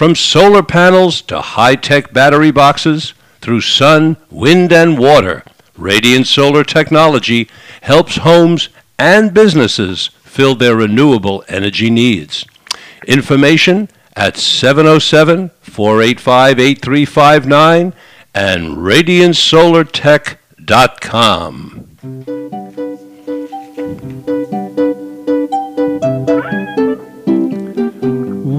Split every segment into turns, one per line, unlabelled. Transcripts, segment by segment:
From solar panels to high tech battery boxes, through sun, wind, and water, Radiant Solar Technology helps homes and businesses fill their renewable energy needs. Information at 707 485 8359 and radiantsolartech.com.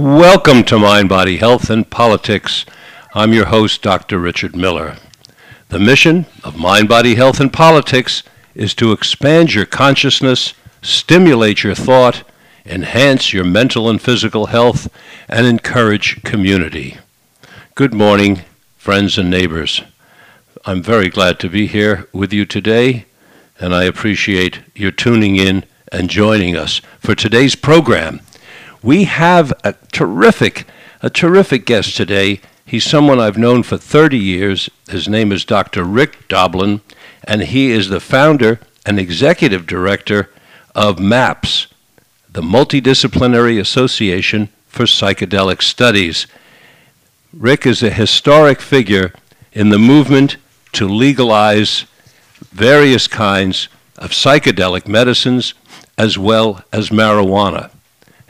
Welcome to Mind, Body, Health, and Politics. I'm your host, Dr. Richard Miller. The mission of Mind, Body, Health, and Politics is to expand your consciousness, stimulate your thought, enhance your mental and physical health, and encourage community. Good morning, friends and neighbors. I'm very glad to be here with you today, and I appreciate your tuning in and joining us for today's program. We have a terrific, a terrific guest today. He's someone I've known for 30 years. His name is Dr. Rick Doblin, and he is the founder and executive director of MAPS, the Multidisciplinary Association for Psychedelic Studies. Rick is a historic figure in the movement to legalize various kinds of psychedelic medicines as well as marijuana.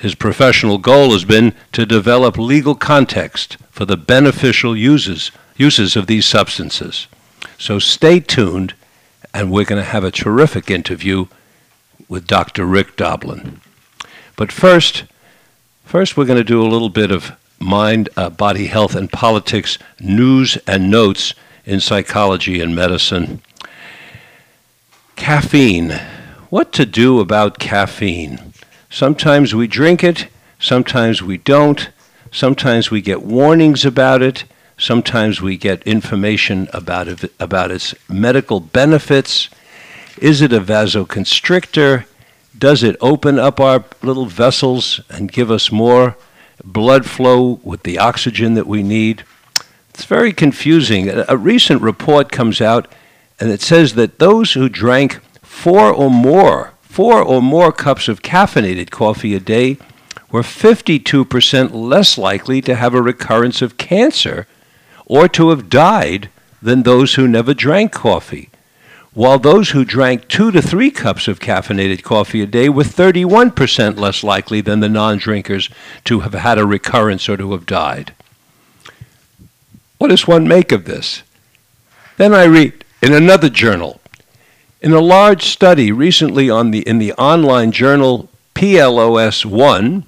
His professional goal has been to develop legal context for the beneficial uses, uses of these substances. So stay tuned, and we're going to have a terrific interview with Dr. Rick Doblin. But first, first we're going to do a little bit of mind, uh, body health, and politics news and notes in psychology and medicine. Caffeine. What to do about caffeine? Sometimes we drink it, sometimes we don't. Sometimes we get warnings about it. Sometimes we get information about it, about its medical benefits. Is it a vasoconstrictor? Does it open up our little vessels and give us more blood flow with the oxygen that we need? It's very confusing. A, a recent report comes out and it says that those who drank four or more, four or more cups of caffeinated coffee a day were 52% less likely to have a recurrence of cancer or to have died than those who never drank coffee. While those who drank two to three cups of caffeinated coffee a day were 31% less likely than the non drinkers to have had a recurrence or to have died. What does one make of this? Then I read in another journal, in a large study recently on the, in the online journal PLOS 1,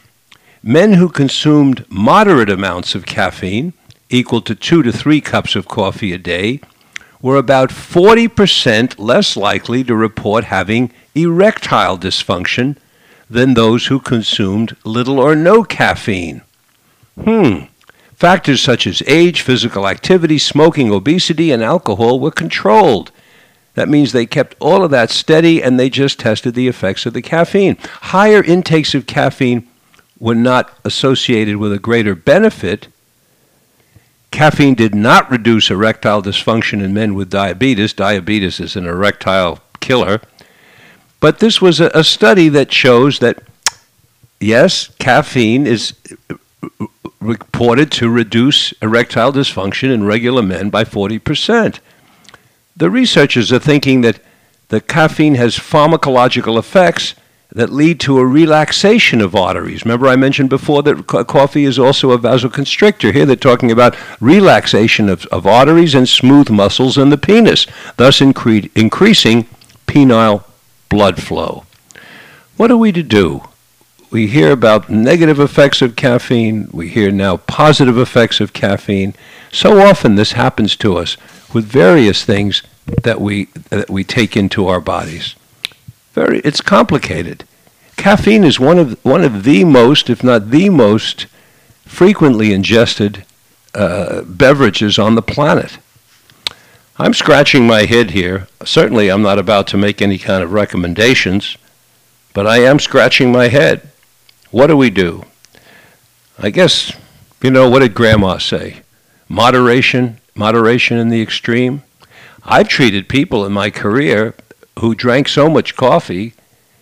men who consumed moderate amounts of caffeine, equal to two to three cups of coffee a day, were about 40% less likely to report having erectile dysfunction than those who consumed little or no caffeine. Hmm. Factors such as age, physical activity, smoking, obesity, and alcohol were controlled. That means they kept all of that steady and they just tested the effects of the caffeine. Higher intakes of caffeine were not associated with a greater benefit. Caffeine did not reduce erectile dysfunction in men with diabetes. Diabetes is an erectile killer. But this was a, study that shows that, yes, caffeine is reported to reduce erectile dysfunction in regular men by 40%. The researchers are thinking that the caffeine has pharmacological effects that lead to a relaxation of arteries. Remember, I mentioned before that co- coffee is also a vasoconstrictor. Here they're talking about relaxation of, of arteries and smooth muscles in the penis, thus incre- increasing penile blood flow. What are we to do? We hear about negative effects of caffeine. We hear now positive effects of caffeine. So often this happens to us with various things that we that we take into our bodies. Very, it's complicated. Caffeine is one of one of the most, if not the most, frequently ingested uh, beverages on the planet. I'm scratching my head here. Certainly, I'm not about to make any kind of recommendations, but I am scratching my head. What do we do? I guess, you know, what did Grandma say? Moderation, moderation in the extreme. I've treated people in my career who drank so much coffee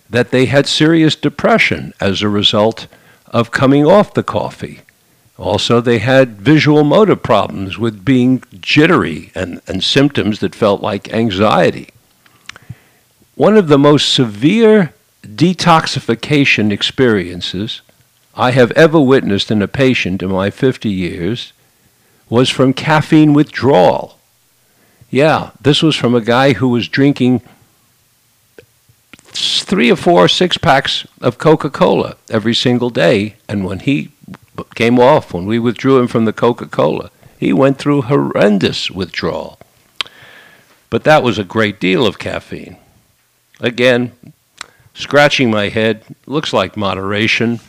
that they had serious depression as a result of coming off the coffee. Also, they had visual motor problems with being jittery and, and symptoms that felt like anxiety. One of the most severe detoxification experiences I have ever witnessed in a patient in my 50 years was from caffeine withdrawal. Yeah, this was from a guy who was drinking three or four six packs of Coca Cola every single day. And when he came off, when we withdrew him from the Coca Cola, he went through horrendous withdrawal. But that was a great deal of caffeine. Again, scratching my head, looks like moderation.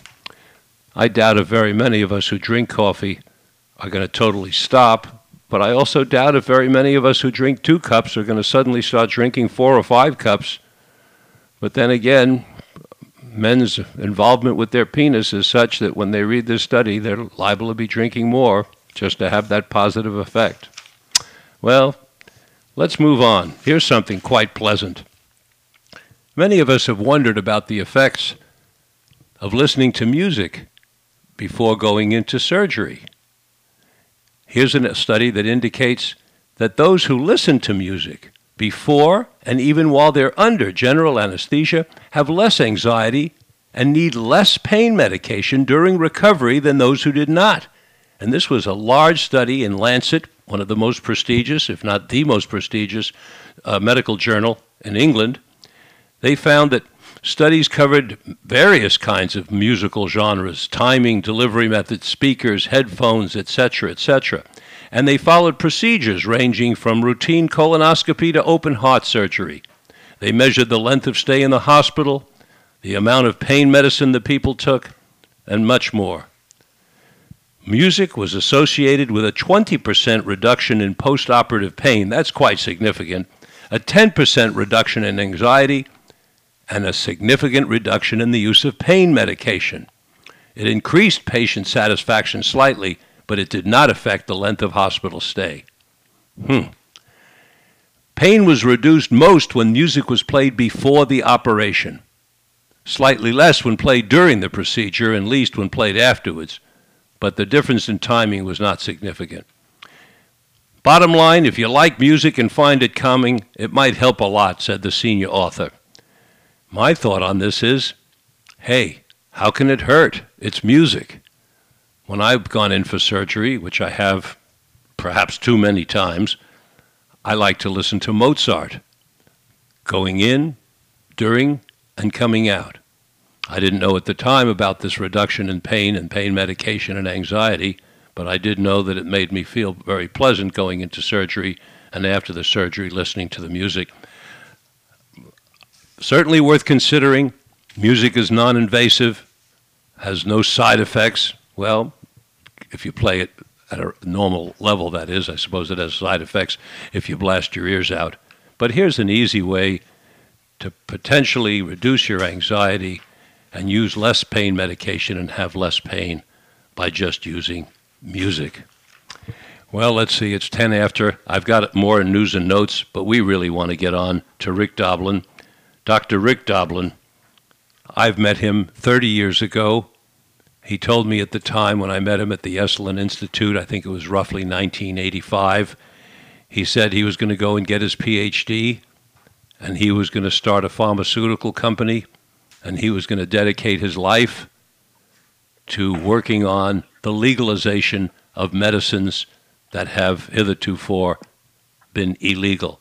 I doubt if very many of us who drink coffee are going to totally stop, but I also doubt if very many of us who drink two cups are going to suddenly start drinking four or five cups. But then again, men's involvement with their penis is such that when they read this study, they're liable to be drinking more just to have that positive effect. Well, let's move on. Here's something quite pleasant. Many of us have wondered about the effects of listening to music before going into surgery. Here's a study that indicates that those who listen to music before and even while they're under general anesthesia have less anxiety and need less pain medication during recovery than those who did not. And this was a large study in Lancet, one of the most prestigious, if not the most prestigious, uh, medical journal in England. They found that Studies covered various kinds of musical genres, timing, delivery methods, speakers, headphones, etc., etc. And they followed procedures ranging from routine colonoscopy to open heart surgery. They measured the length of stay in the hospital, the amount of pain medicine the people took, and much more. Music was associated with a 20% reduction in postoperative pain. That's quite significant. A 10% reduction in anxiety and a significant reduction in the use of pain medication. It increased patient satisfaction slightly, but it did not affect the length of hospital stay. Hmm. Pain was reduced most when music was played before the operation, slightly less when played during the procedure, and least when played afterwards, but the difference in timing was not significant. Bottom line if you like music and find it calming, it might help a lot, said the senior author. My thought on this is hey, how can it hurt? It's music. When I've gone in for surgery, which I have perhaps too many times, I like to listen to Mozart going in, during, and coming out. I didn't know at the time about this reduction in pain and pain medication and anxiety, but I did know that it made me feel very pleasant going into surgery and after the surgery listening to the music certainly worth considering. Music is non invasive, has no side effects. Well, if you play it at a normal level, that is, I suppose it has side effects if you blast your ears out. But here's an easy way to potentially reduce your anxiety and use less pain medication and have less pain by just using music. Well, let's see, it's 10 after. I've got more news and notes, but we really want to get on to Rick Doblin. Dr. Rick Doblin, I've met him 30 years ago. He told me at the time when I met him at the Esalen Institute, I think it was roughly 1985, he said he was going to go and get his PhD and he was going to start a pharmaceutical company and he was going to dedicate his life to working on the legalization of medicines that have hitherto been illegal.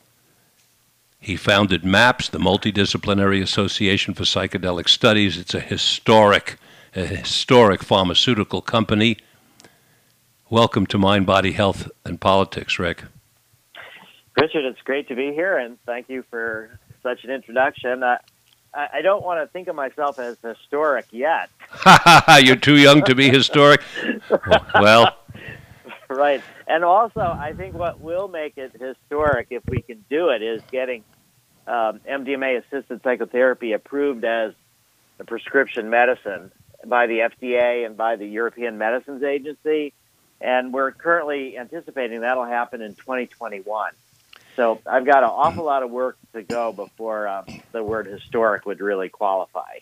He founded MAPS, the Multidisciplinary Association for Psychedelic Studies. It's a historic, a historic pharmaceutical company. Welcome to Mind, Body, Health, and Politics, Rick.
Richard, it's great to be here, and thank you for such an introduction. Uh, I don't want to think of myself as historic yet.
You're too young to be historic. well,
right. And also, I think what will make it historic, if we can do it, is getting um, MDMA assisted psychotherapy approved as a prescription medicine by the FDA and by the European Medicines Agency. And we're currently anticipating that'll happen in 2021. So I've got an awful lot of work to go before um, the word historic would really qualify.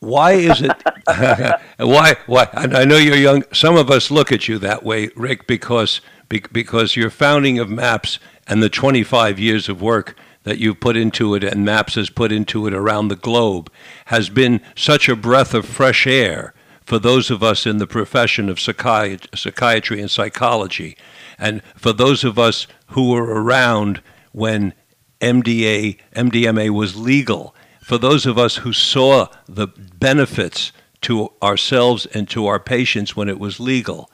why is it? why? Why? I know you're young. Some of us look at you that way, Rick, because because your founding of MAPS and the 25 years of work that you've put into it and MAPS has put into it around the globe has been such a breath of fresh air for those of us in the profession of psychiatry and psychology, and for those of us who were around when MDA, MDMA was legal for those of us who saw the benefits to ourselves and to our patients when it was legal,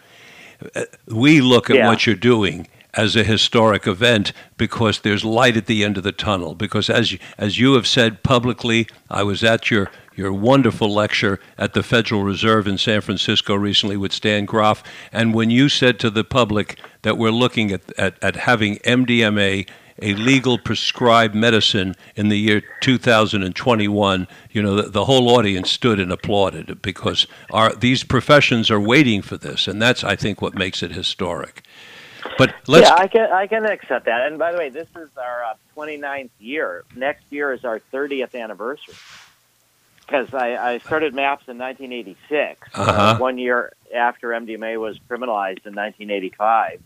uh, we look at yeah. what you're doing as a historic event because there's light at the end of the tunnel. Because as you, as you have said publicly, I was at your your wonderful lecture at the Federal Reserve in San Francisco recently with Stan Grof, and when you said to the public that we're looking at, at, at having MDMA a legal prescribed medicine in the year 2021, you know, the, the, whole audience stood and applauded because our, these professions are waiting for this, and that's, I think, what makes it historic. But let's.
Yeah, I can, I can accept that. And by the way, this is our uh, 29th year. Next year is our 30th anniversary. Because I, I started MAPS in 1986, uh-huh. uh, one year after MDMA was criminalized in 1985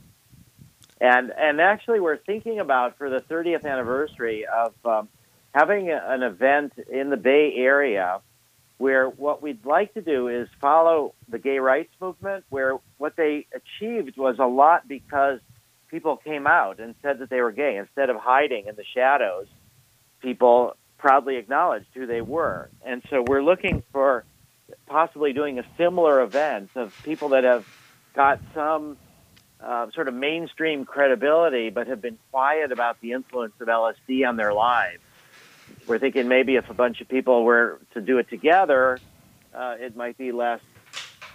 and and actually we're thinking about for the 30th anniversary of um, having an event in the Bay Area where what we'd like to do is follow the gay rights movement, where what they achieved was a lot because people came out and said that they were gay instead of hiding in the shadows. People proudly acknowledged who they were, and so we're looking for possibly doing a similar event of people that have got some uh, sort of mainstream credibility, but have been quiet about the influence of LSD on their lives. We're thinking maybe if a bunch of people were to do it together, uh, it might be less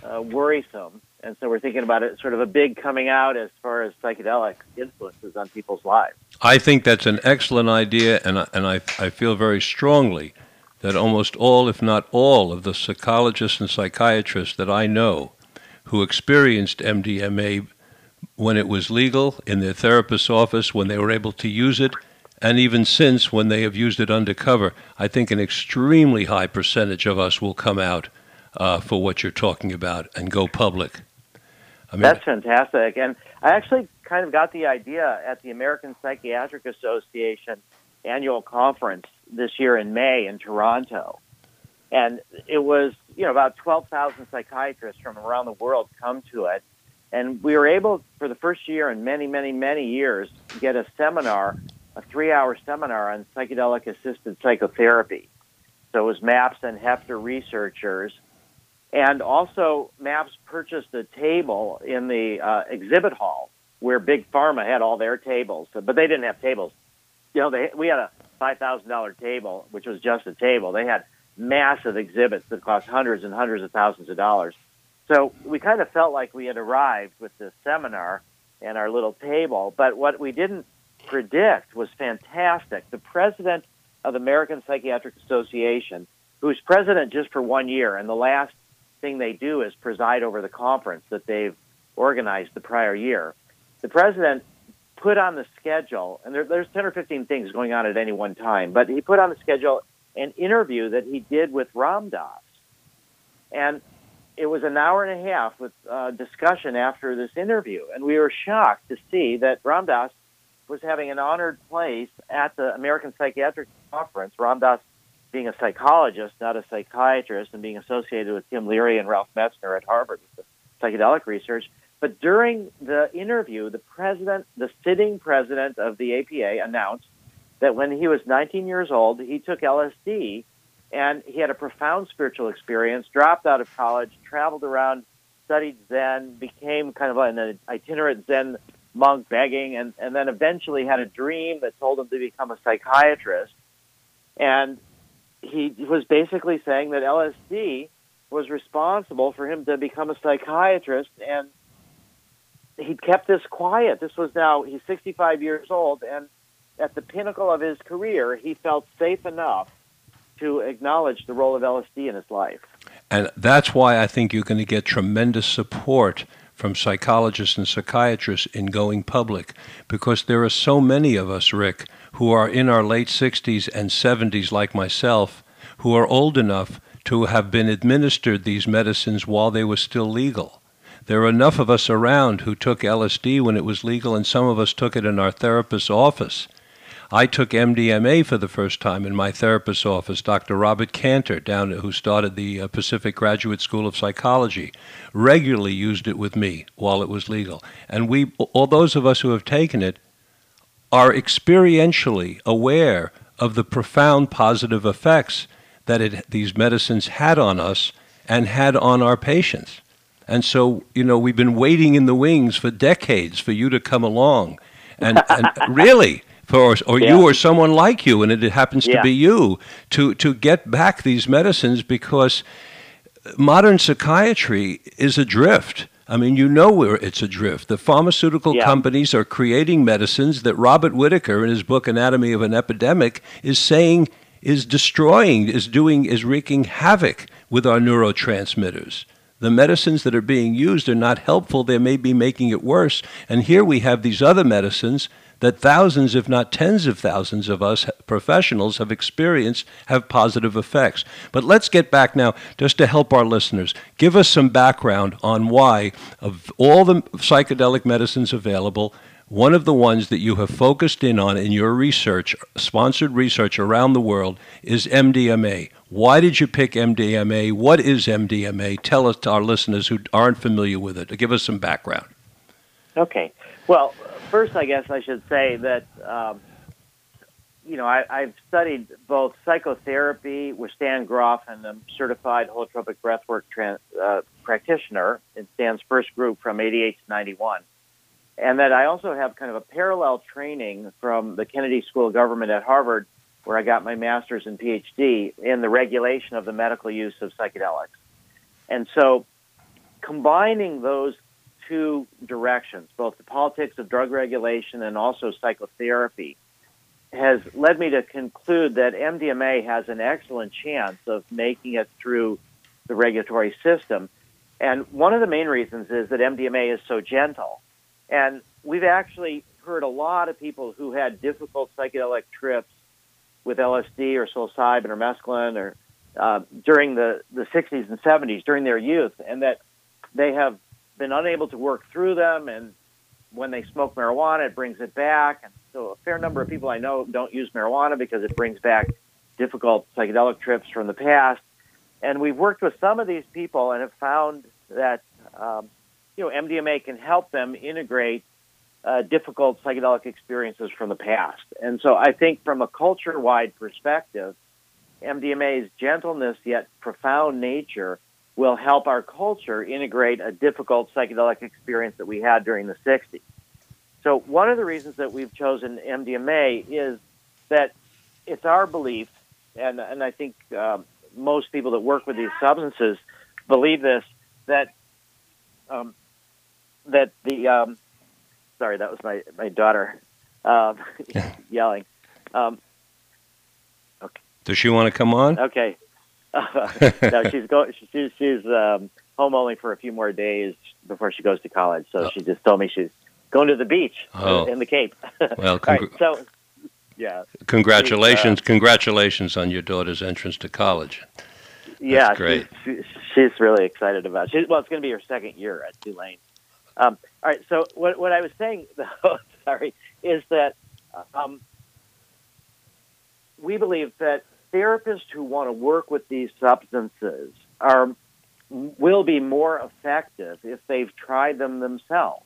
uh, worrisome. And so we're thinking about it sort of a big coming out as far as psychedelic influences on people's lives.
I think that's an excellent idea, and and I, I feel very strongly that almost all, if not all, of the psychologists and psychiatrists that I know who experienced MDMA when it was legal in their therapist's office, when they were able to use it, and even since when they have used it undercover. I think an extremely high percentage of us will come out uh, for what you're talking about and go public.
I mean, That's fantastic. And I actually kind of got the idea at the American Psychiatric Association annual conference this year in May in Toronto. And it was, you know, about 12,000 psychiatrists from around the world come to it and we were able, for the first year in many, many, many years, to get a seminar, a three hour seminar on psychedelic assisted psychotherapy. So it was MAPS and Heffter researchers. And also, MAPS purchased a table in the uh, exhibit hall where Big Pharma had all their tables, but they didn't have tables. You know, they, we had a $5,000 table, which was just a table. They had massive exhibits that cost hundreds and hundreds of thousands of dollars. So we kind of felt like we had arrived with this seminar and our little table, but what we didn't predict was fantastic. The president of the American Psychiatric Association, who's president just for one year, and the last thing they do is preside over the conference that they've organized the prior year. The president put on the schedule, and there, there's 10 or 15 things going on at any one time, but he put on the schedule an interview that he did with Ram Dass. And it was an hour and a half with uh, discussion after this interview, and we were shocked to see that Ram Dass was having an honored place at the American Psychiatric Conference. Ram Dass being a psychologist, not a psychiatrist, and being associated with Tim Leary and Ralph Metzner at Harvard with the psychedelic research. But during the interview, the president, the sitting president of the APA, announced that when he was 19 years old, he took LSD and he had a profound spiritual experience, dropped out of college, traveled around, studied Zen, became kind of an itinerant Zen monk begging, and, and then eventually had a dream that told him to become a psychiatrist. And he was basically saying that LSD was responsible for him to become a psychiatrist, and he kept this quiet. This was now, he's 65 years old, and at the pinnacle of his career, he felt safe enough to acknowledge the role of LSD in his life.
And that's why I think you're going to get tremendous support from psychologists and psychiatrists in going public because there are so many of us, Rick, who are in our late 60s and 70s, like myself, who are old enough to have been administered these medicines while they were still legal. There are enough of us around who took LSD when it was legal, and some of us took it in our therapist's office. I took MDMA for the first time in my therapist's office. Dr. Robert Kantor, down who started the uh, Pacific Graduate School of Psychology, regularly used it with me while it was legal. And we, all those of us who have taken it, are experientially aware of the profound positive effects that it, these medicines had on us and had on our patients. And so, you know, we've been waiting in the wings for decades for you to come along. And, and really, for or yeah. you or someone like you, and it happens yeah. to be you, to, to get back these medicines because modern psychiatry is adrift. I mean, you know where it's adrift. The pharmaceutical yeah. companies are creating medicines that Robert Whitaker, in his book Anatomy of an Epidemic, is saying is destroying, is doing, is wreaking havoc with our neurotransmitters. The medicines that are being used are not helpful. They may be making it worse. And here we have these other medicines that thousands, if not tens of thousands of us professionals have experienced have positive effects. But let's get back now, just to help our listeners. Give us some background on why, of all the psychedelic medicines available, one of the ones that you have focused in on in your research, sponsored research around the world, is MDMA. Why did you pick MDMA? What is MDMA? Tell us to our listeners who aren't familiar with it. Give us some background.
Okay. Well, first, I guess I should say that um, you know I, have studied both psychotherapy with Stan Grof and a certified holotropic breathwork trans, uh, practitioner in Stan's first group from '88 to '91 and that I also have kind of a parallel training from the Kennedy School of Government at Harvard, where I got my master's and PhD in the regulation of the medical use of psychedelics. And so, combining those two directions, both the politics of drug regulation and also psychotherapy, has led me to conclude that MDMA has an excellent chance of making it through the regulatory system. And one of the main reasons is that MDMA is so gentle. And we've actually heard a lot of people who had difficult psychedelic trips with LSD or psilocybin or mescaline or uh, during the, the 60s and 70s during their youth, and that they have been unable to work through them. And when they smoke marijuana, it brings it back. And so a fair number of people I know don't use marijuana because it brings back difficult psychedelic trips from the past. And we've worked with some of these people and have found that um, you know, MDMA can help them integrate uh, difficult psychedelic experiences from the past. And so I think from a culture wide perspective, MDMA's gentleness yet profound nature will help our culture integrate a difficult psychedelic experience that we had during the 60s. So, one of the reasons that we've chosen MDMA is that it's our belief, and, and I think um, most people that work with these substances believe this, that um, that the um, sorry, that was my my daughter uh, yelling. Um,
okay. Does she want to come on?
Okay. no, she's going. She's she's um, home only for a few more days before she goes to college. So oh. she just told me she's going to the beach oh. in the Cape.
well, congr- right, so yeah. Congratulations! Uh, congratulations on your daughter's entrance to college. That's
yeah,
great.
She's, she's really excited about. It. She, well, it's going to be her second year at Tulane. Um, all right. So what what I was saying, though, sorry, is that um, we believe that therapists who want to work with these substances are will be more effective if they've tried them themselves.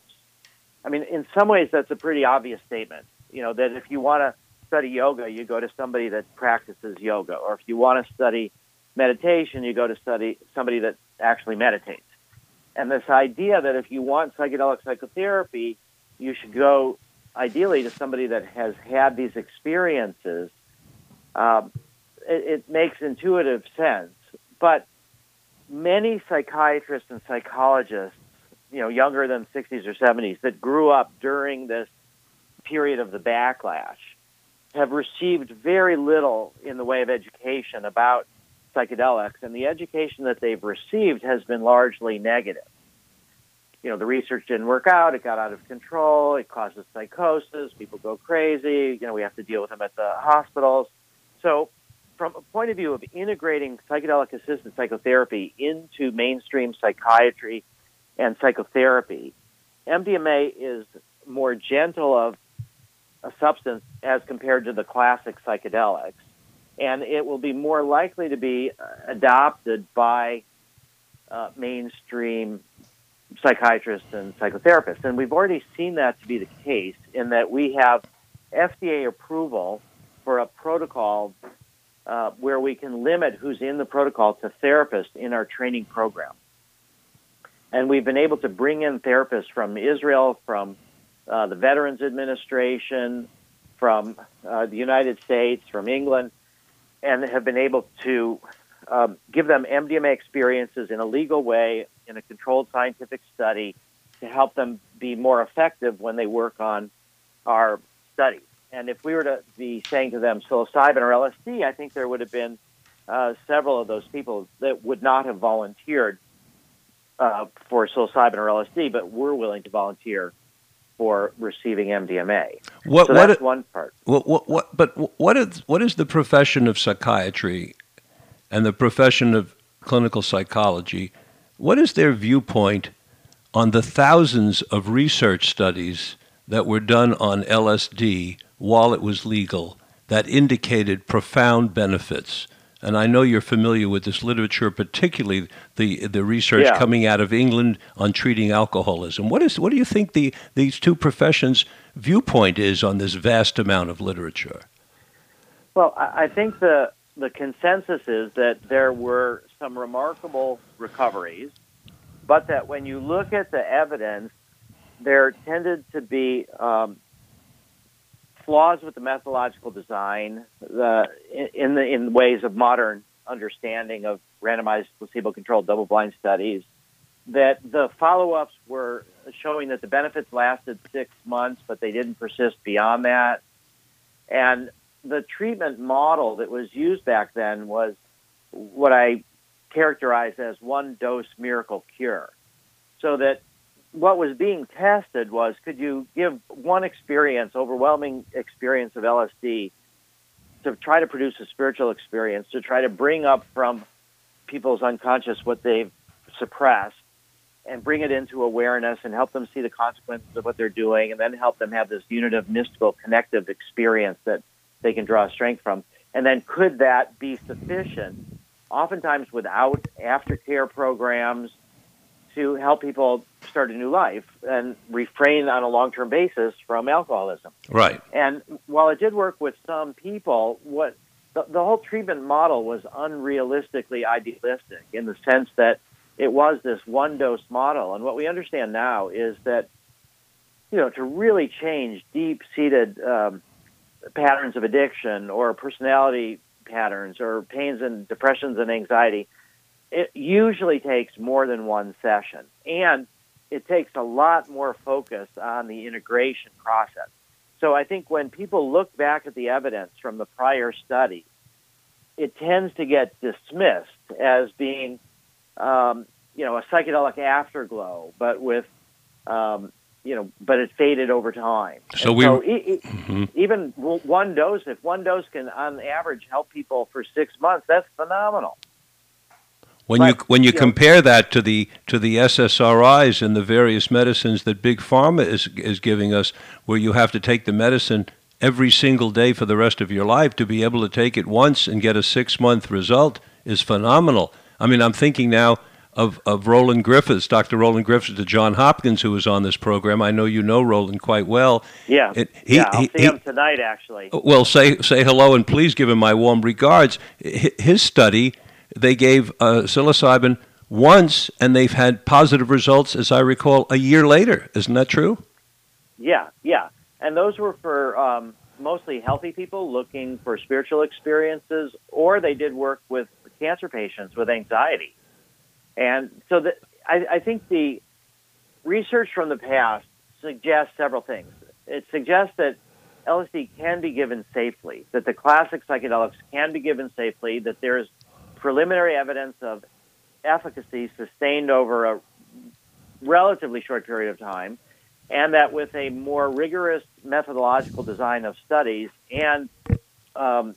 I mean, in some ways, that's a pretty obvious statement. You know that if you want to study yoga, you go to somebody that practices yoga, or if you want to study meditation, you go to study somebody that actually meditates. And this idea that if you want psychedelic psychotherapy, you should go ideally to somebody that has had these experiences, um, it, it makes intuitive sense. But many psychiatrists and psychologists, you know, younger than 60s or 70s, that grew up during this period of the backlash, have received very little in the way of education about psychedelics, and the education that they've received has been largely negative. You know, the research didn't work out, it got out of control, it causes psychosis, people go crazy, you know, we have to deal with them at the hospitals. So from a point of view of integrating psychedelic assisted psychotherapy into mainstream psychiatry and psychotherapy, MDMA is more gentle of a substance as compared to the classic psychedelics, and it will be more likely to be uh, adopted by uh, mainstream psychiatrists and psychotherapists. And we've already seen that to be the case in that we have FDA approval for a protocol uh, where we can limit who's in the protocol to therapists in our training program. And we've been able to bring in therapists from Israel, from uh, the Veterans Administration, from uh, the United States, from England, and have been able to um, give them MDMA experiences in a legal way, in a controlled scientific study, to help them be more effective when they work on our studies. And if we were to be saying to them psilocybin or LSD, I think there would have been uh, several of those people that would not have volunteered uh, for psilocybin or LSD, but were willing to volunteer for receiving MDMA.
What,
so
what,
that's one part.
What, what, what, but what is, what is the profession of psychiatry and the profession of clinical psychology? What is their viewpoint on the thousands of research studies that were done on LSD while it was legal that indicated profound benefits? And I know you're familiar with this literature, particularly the the research
Yeah.
coming out of England on treating alcoholism. What is what do you think the these two professions' viewpoint is on this vast amount of literature?
Well, I I think the the consensus is that there were some remarkable recoveries, but that when you look at the evidence, there tended to be um, flaws with the methodological design, in the in ways of modern understanding of randomized placebo-controlled double-blind studies. That the follow-ups were showing that the benefits lasted six months, but they didn't persist beyond that, and the treatment model that was used back then was what I characterized as one dose miracle cure. So that what was being tested was could you give one experience, overwhelming experience of LSD, to try to produce a spiritual experience, to try to bring up from people's unconscious what they've suppressed and bring it into awareness and help them see the consequences of what they're doing and then help them have this unitive, mystical, connective experience that they can draw strength from. And then could that be sufficient, oftentimes without aftercare programs, to help people start a new life and refrain on a long term basis from alcoholism?
Right.
And while it did work with some people, what the, the whole treatment model was unrealistically idealistic in the sense that it was this one dose model. And what we understand now is that, you know, to really change deep seated um, patterns of addiction or personality patterns or pains and depressions and anxiety, it usually takes more than one session. And it takes a lot more focus on the integration process. So I think when people look back at the evidence from the prior study, it tends to get dismissed as being, um, you know, a psychedelic afterglow, but with, um, you know, but it faded over time.
So
And
we-
so e- e-
Mhm.
even one dose, if one dose can, on average, help people for six months, that's phenomenal.
When you when you
know-
compare that to the to the SSRIs and the various medicines that big pharma is is giving us, where you have to take the medicine every single day for the rest of your life to be able to take it once and get a six month result is phenomenal. I mean, I'm thinking now of of Roland Griffiths, Dr. Roland Griffiths, to John Hopkins, who was on this program. I know you know Roland quite well.
Yeah,
It- he-
yeah. I'll
he-
see
he-
him tonight, actually.
Well, say say hello and please give him my warm regards. His study, they gave uh, psilocybin once, and they've had positive results, as I recall, a year later. Isn't that true?
Yeah, yeah. And those were for um, mostly healthy people looking for spiritual experiences, or they did work with cancer patients with anxiety. And so the, I, I think the research from the past suggests several things. It suggests that LSD can be given safely, that the classic psychedelics can be given safely, that there is preliminary evidence of efficacy sustained over a relatively short period of time, and that with a more rigorous methodological design of studies and um,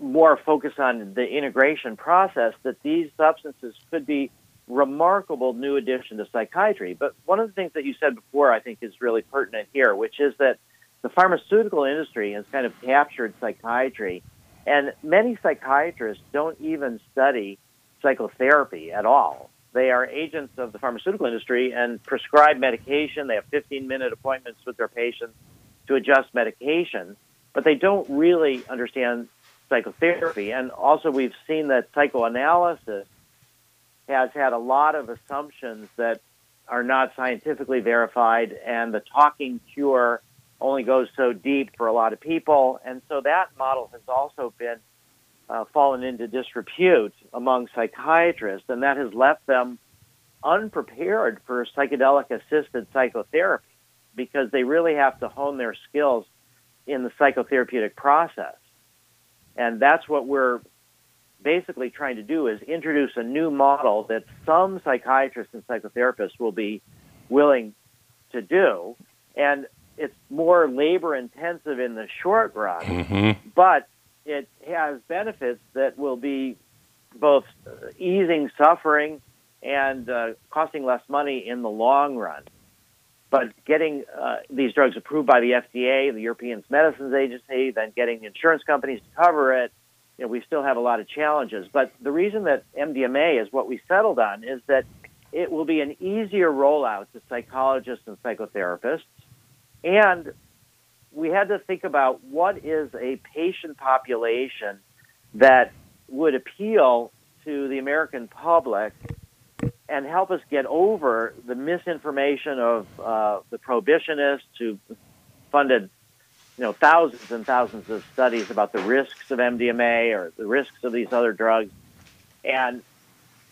more focus on the integration process, that these substances could be remarkable new addition to psychiatry. But one of the things that you said before, I think, is really pertinent here, which is that the pharmaceutical industry has kind of captured psychiatry, and many psychiatrists don't even study psychotherapy at all. They are agents of the pharmaceutical industry and prescribe medication. They have 15 minute appointments with their patients to adjust medication, but they don't really understand psychotherapy. And also, we've seen that psychoanalysis has had a lot of assumptions that are not scientifically verified, and the talking cure only goes so deep for a lot of people. And so that model has also been uh, fallen into disrepute among psychiatrists, and that has left them unprepared for psychedelic assisted psychotherapy because they really have to hone their skills in the psychotherapeutic process. And that's what we're basically trying to do is introduce a new model that some psychiatrists and psychotherapists will be willing to do. And it's more labor intensive in the short run, mm-hmm. but it has benefits that will be both easing suffering and uh, costing less money in the long run. But getting uh, these drugs approved by the FDA, the European Medicines Agency, then getting insurance companies to cover it, you know, we still have a lot of challenges. But the reason that MDMA is what we settled on is that it will be an easier rollout to psychologists and psychotherapists. And we had to think about what is a patient population that would appeal to the American public and help us get over the misinformation of uh, the prohibitionists who funded you know thousands and thousands of studies about the risks of MDMA or the risks of these other drugs. And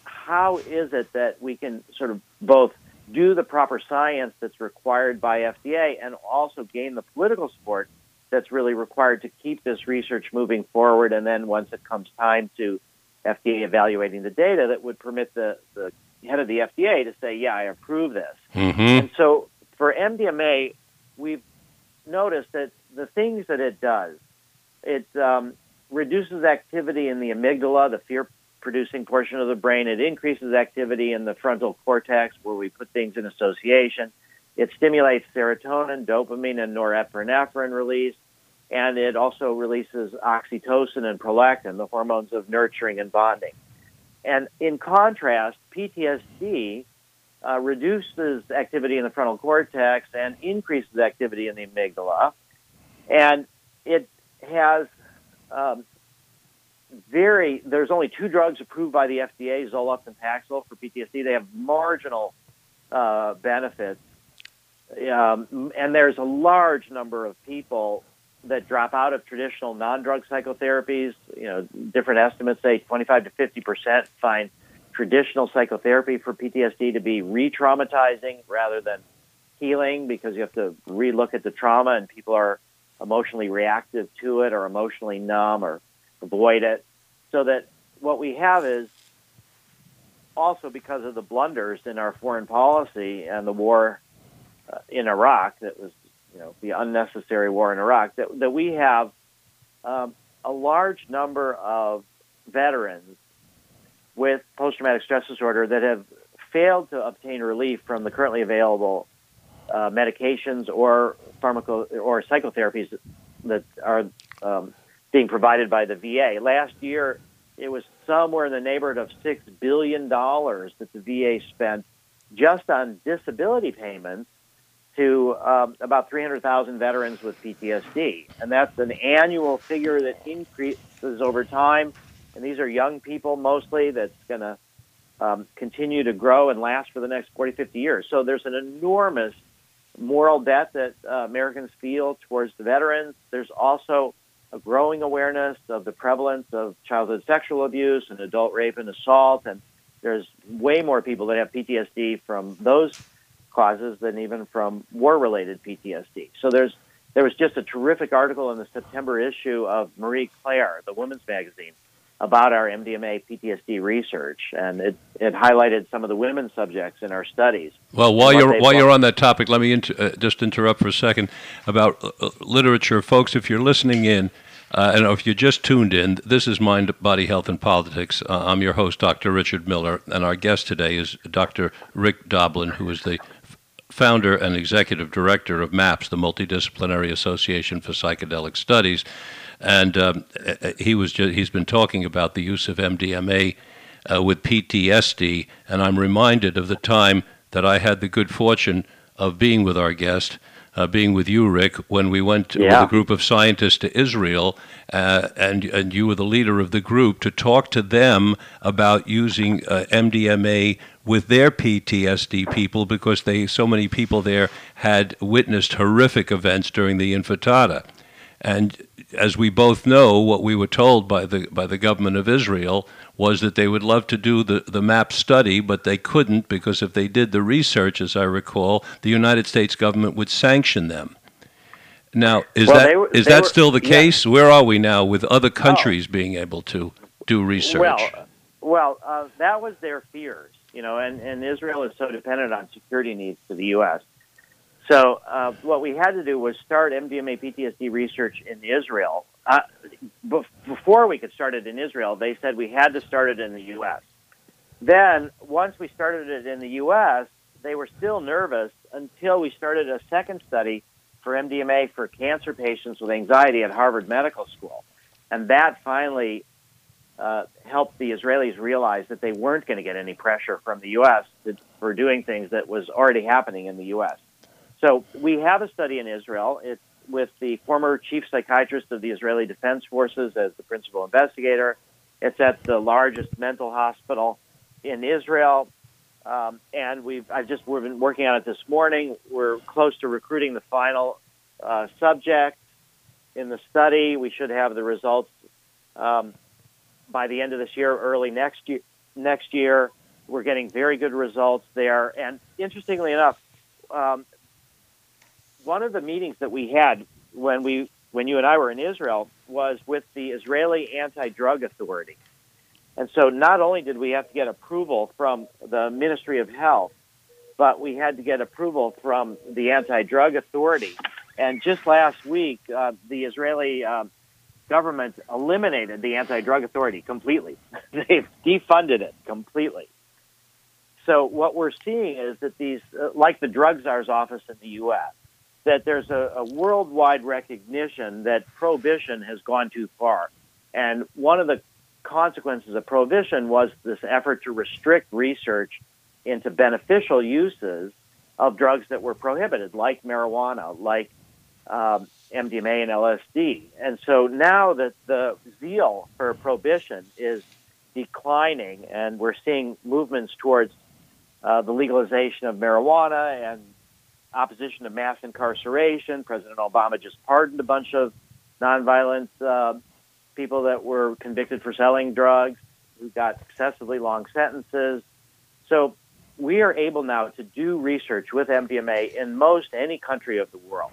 how is it that we can sort of both do the proper science that's required by FDA and also gain the political support that's really required to keep this research moving forward. And then once it comes time to FDA evaluating the data, that would permit the, the head of the FDA to say, yeah, I approve this. Mm-hmm. And so for MDMA, we've noticed that the things that it does, it um, reduces activity in the amygdala, the fear producing portion of the brain. It increases activity in the frontal cortex where we put things in association. It stimulates serotonin, dopamine, and norepinephrine release. And it also releases oxytocin and prolactin, the hormones of nurturing and bonding. And in contrast, PTSD uh, reduces activity in the frontal cortex and increases activity in the amygdala. And it has um, very there's only two drugs approved by the FDA, Zoloft and Paxil for PTSD. They have marginal uh, benefits, um, and there's a large number of people that drop out of traditional non-drug psychotherapies. You know, different estimates say 25 to 50 percent find traditional psychotherapy for PTSD to be re-traumatizing rather than healing because you have to re-look at the trauma and people are emotionally reactive to it or emotionally numb or avoid it. So that what we have is also because of the blunders in our foreign policy and the war uh, in Iraq that was, you know, the unnecessary war in Iraq, that, that we have um, a large number of veterans with post traumatic stress disorder that have failed to obtain relief from the currently available uh, medications or pharmaco or psychotherapies that are um, being provided by the VA. Last year, it was somewhere in the neighborhood of $6 billion that the VA spent just on disability payments to um, about 300,000 veterans with PTSD. And that's an annual figure that increases over time. And these are young people mostly that's going to um, continue to grow and last for the next 40, 50 years. So there's an enormous moral debt that uh, Americans feel towards the veterans. There's also a growing awareness of the prevalence of childhood sexual abuse and adult rape and assault. And there's way more people that have PTSD from those causes than even from war related PTSD. So there's there was just a terrific article in the September issue of Marie Claire, the women's magazine, about our MDMA PTSD research, and it, it highlighted some of the women's subjects in our studies.
Well, while you're while you're on that topic, let me inter- uh, just interrupt for a second about uh, uh literature, folks. If you're listening in, Uh, and if you just tuned in, this is Mind, Body, Health, and Politics. Uh, I'm your host, Dr. Richard Miller, and our guest today is Dr. Rick Doblin, who is the founder and executive director of MAPS, the Multidisciplinary Association for Psychedelic Studies. And um, he was ju- he's been talking about the use of MDMA uh, with PTSD, and I'm reminded of the time that I had the good fortune of being with our guest uh, being with you, Rick, when we went
yeah.
with a group of scientists to Israel, uh, and and you were the leader of the group to talk to them about using uh, MDMA with their PTSD people because they so many people there had witnessed horrific events during the Intifada, and as we both know, what we were told by the by the government of Israel was that they would love to do the, the MAPS study, but they couldn't because if they did the research, as I recall, the United States government would sanction them. Now, is
well,
that
were,
is that
were,
still the case?
Yeah.
Where are we now with other countries oh. being able to do research?
Well, well, uh, that was their fears, you know, and, and Israel is so dependent on security needs to the U.S. So uh, what we had to do was start MDMA PTSD research in Israel uh, before we could start it in Israel, they said we had to start it in the U.S. Then, once we started it in the U.S., they were still nervous until we started a second study for MDMA for cancer patients with anxiety at Harvard Medical School. And that finally uh, helped the Israelis realize that they weren't going to get any pressure from the U.S. To, for doing things that was already happening in the U.S. So we have a study in Israel. It's with the former chief psychiatrist of the Israeli Defense Forces as the principal investigator. It's at the largest mental hospital in Israel. Um, and we've I've just we've been working on it this morning. We're close to recruiting the final uh, subject in the study. We should have the results um, by the end of this year, early next year. Next year, we're getting very good results there. And interestingly enough, um, one of the meetings that we had when we when you and I were in Israel was with the Israeli Anti-Drug Authority. And so not only did we have to get approval from the Ministry of Health, but we had to get approval from the Anti-Drug Authority. And just last week, uh, the Israeli uh, government eliminated the Anti-Drug Authority completely. They've defunded it completely. So what we're seeing is that these, uh, like the Drug Czar's office in the U.S., that there's a, a worldwide recognition that prohibition has gone too far. And one of the consequences of prohibition was this effort to restrict research into beneficial uses of drugs that were prohibited, like marijuana, like um, MDMA and LSD. And so now that the zeal for prohibition is declining, and we're seeing movements towards uh, the legalization of marijuana and opposition to mass incarceration. President Obama just pardoned a bunch of nonviolent uh, people that were convicted for selling drugs who got excessively long sentences. So we are able now to do research with MDMA in most any country of the world.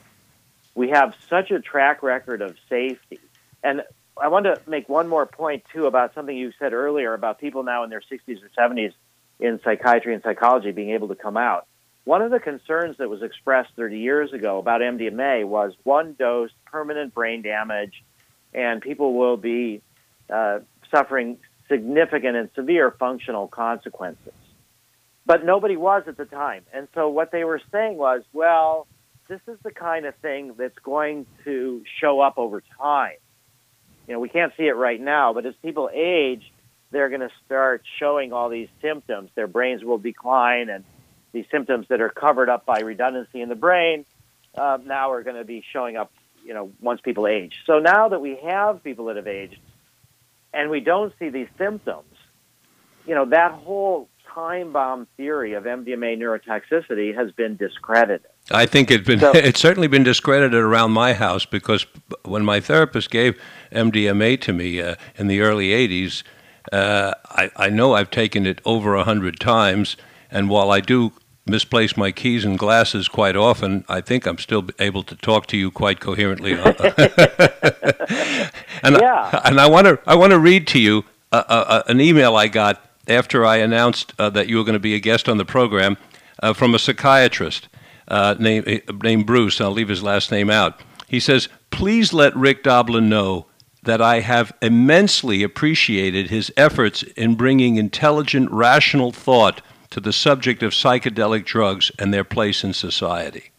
We have such a track record of safety. And I want to make one more point, too, about something you said earlier about people now in their 60s or 70s in psychiatry and psychology being able to come out. One of the concerns that was expressed 30 years ago about MDMA was one dose, permanent brain damage, and people will be uh, suffering significant and severe functional consequences. But nobody was at the time. And so what they were saying was, well, this is the kind of thing that's going to show up over time. You know, we can't see it right now, but as people age, they're going to start showing all these symptoms. Their brains will decline and these symptoms that are covered up by redundancy in the brain uh, now are going to be showing up, you know, once people age. So now that we have people that have aged and we don't see these symptoms, you know, that whole time bomb theory of MDMA neurotoxicity has been discredited.
I think it's been so, it's certainly been discredited around my house because when my therapist gave MDMA to me uh, in the early '80s, uh, I, I know I've taken it over a hundred times, and while I do misplace my keys and glasses quite often, I think I'm still able to talk to you quite coherently. and
yeah.
I, and I want to I want to read to you uh, uh, an email I got after I announced uh, that you were going to be a guest on the program uh, from a psychiatrist uh, named named Bruce. I'll leave his last name out. He says, "Please let Rick Doblin know that I have immensely appreciated his efforts in bringing intelligent, rational thought to the subject of psychedelic drugs and their place in society.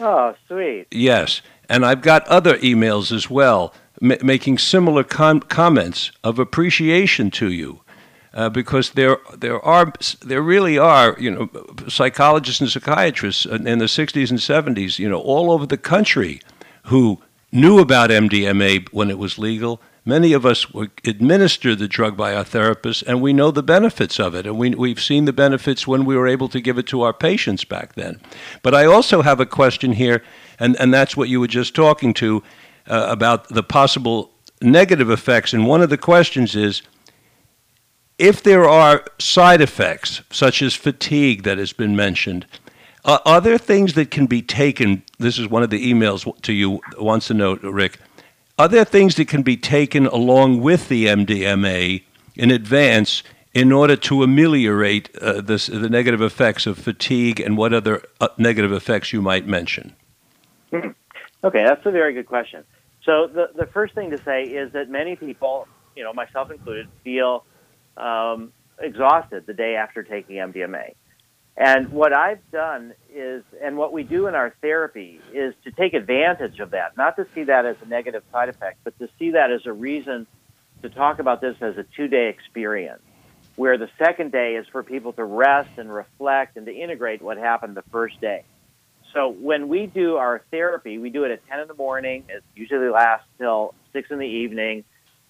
Oh, sweet.
Yes. And I've got other emails as well m- making similar com- comments of appreciation to you. Uh, because there, there are, there really are, you know, psychologists and psychiatrists in the 60s and 70s, you know, all over the country, who knew about MDMA when it was legal. Many of us administer the drug by our therapists, and we know the benefits of it. And we, we've seen the benefits when we were able to give it to our patients back then. But I also have a question here, and, and that's what you were just talking to uh, about the possible negative effects. And one of the questions is if there are side effects, such as fatigue that has been mentioned, uh, are there things that can be taken? This is one of the emails to you wants to know, Rick. Are there things that can be taken along with the MDMA in advance in order to ameliorate uh, this, the negative effects of fatigue and what other uh, negative effects you might mention?
Hmm. Okay, that's a very good question. So the the first thing to say is that many people, you know, myself included, feel um, exhausted the day after taking MDMA. And what I've done is, and what we do in our therapy is to take advantage of that, not to see that as a negative side effect, but to see that as a reason to talk about this as a two day experience, where the second day is for people to rest and reflect and to integrate what happened the first day. So when we do our therapy, we do it at 10 in the morning. It usually lasts till 6 in the evening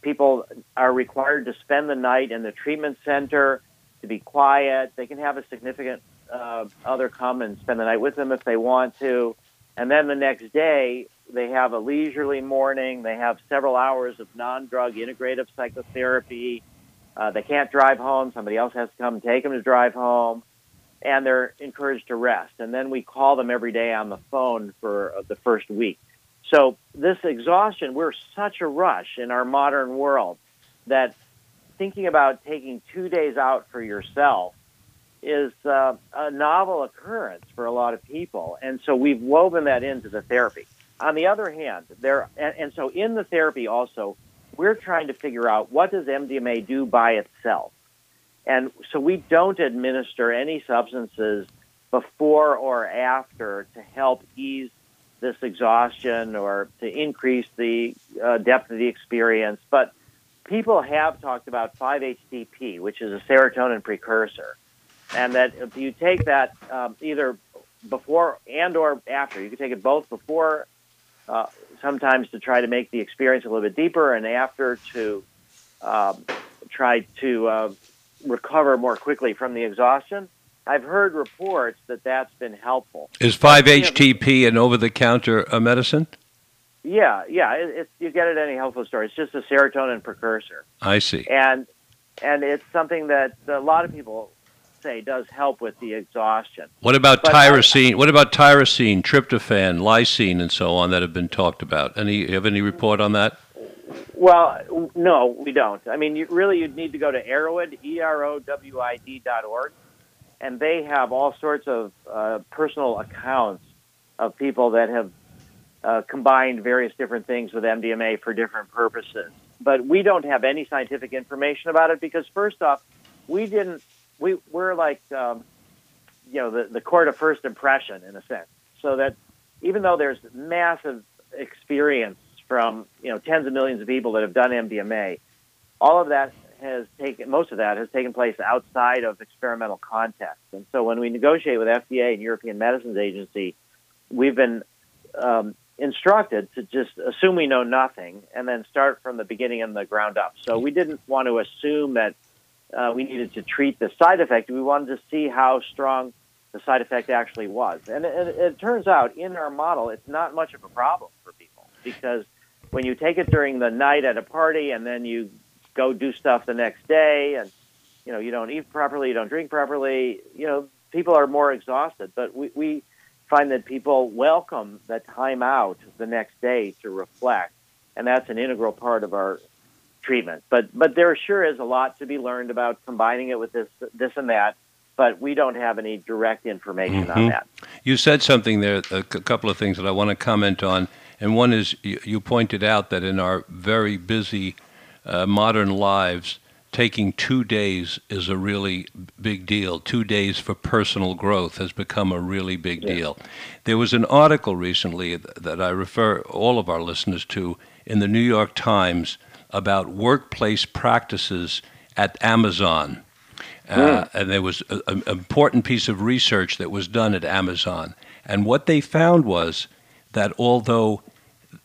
people are required to spend the night in the treatment center to be quiet. They can have a significant uh, other come and spend the night with them if they want to. And then the next day, they have a leisurely morning. They have several hours of non drug integrative psychotherapy. Uh, they can't drive home. Somebody else has to come take them to drive home. And they're encouraged to rest. And then we call them every day on the phone for uh, the first week. So this exhaustion, we're such a rush in our modern world that thinking about taking two days out for yourself is uh, a novel occurrence for a lot of people, and so we've woven that into the therapy. On the other hand, there and, and so in the therapy also, we're trying to figure out what does MDMA do by itself, and so we don't administer any substances before or after to help ease this exhaustion or to increase the uh, depth of the experience. But people have talked about 5-HTP, which is a serotonin precursor, and that if you take that um, either before and or after, you can take it both before, uh, sometimes to try to make the experience a little bit deeper, and after to um, try to uh, recover more quickly from the exhaustion. I've heard reports that that's been helpful.
Is 5-HTP an over-the-counter uh, medicine?
Yeah, yeah. It, it, you get it at any health food store. It's just a serotonin precursor.
I see.
And and it's something that a lot of people say does help with the exhaustion.
What about but tyrosine? I, what about tyrosine, tryptophan, lysine, and so on that have been talked about? Any have any report on that?
Well, no, we don't. I mean, you, really, you'd need to go to Erowid, E R O W I D dot org, and they have all sorts of uh, personal accounts of people that have uh, combined various different things with MDMA for different purposes. But we don't have any scientific information about it because, first off, we didn't. We we're like, um, you know, the the court of first impression in a sense. So that even though there's massive experience from you know tens of millions of people that have done MDMA, all of that has taken most of that has taken place outside of experimental context. And so when we negotiate with FDA and European Medicines Agency, we've been um, instructed to just assume we know nothing and then start from the beginning and the ground up. So we didn't want to assume that uh, we needed to treat the side effect. We wanted to see how strong the side effect actually was. And it, it turns out in our model, it's not much of a problem for people because when you take it during the night at a party and then you go do stuff the next day and you know you don't eat properly you don't drink properly you know people are more exhausted but we, we find that people welcome the time out the next day to reflect and that's an integral part of our treatment but but there sure is a lot to be learned about combining it with this this and that but we don't have any direct information
mm-hmm.
on that
you said something there a couple of things that i want to comment on And one is you, you pointed out that in our very busy uh, modern lives, taking two days is a really big deal. Two days for personal growth has become a really big
Yeah.
deal. There was an article recently that I refer all of our listeners to in the New York Times about workplace practices at Amazon. Uh, and there was an important piece of research that was done at Amazon. And what they found was that although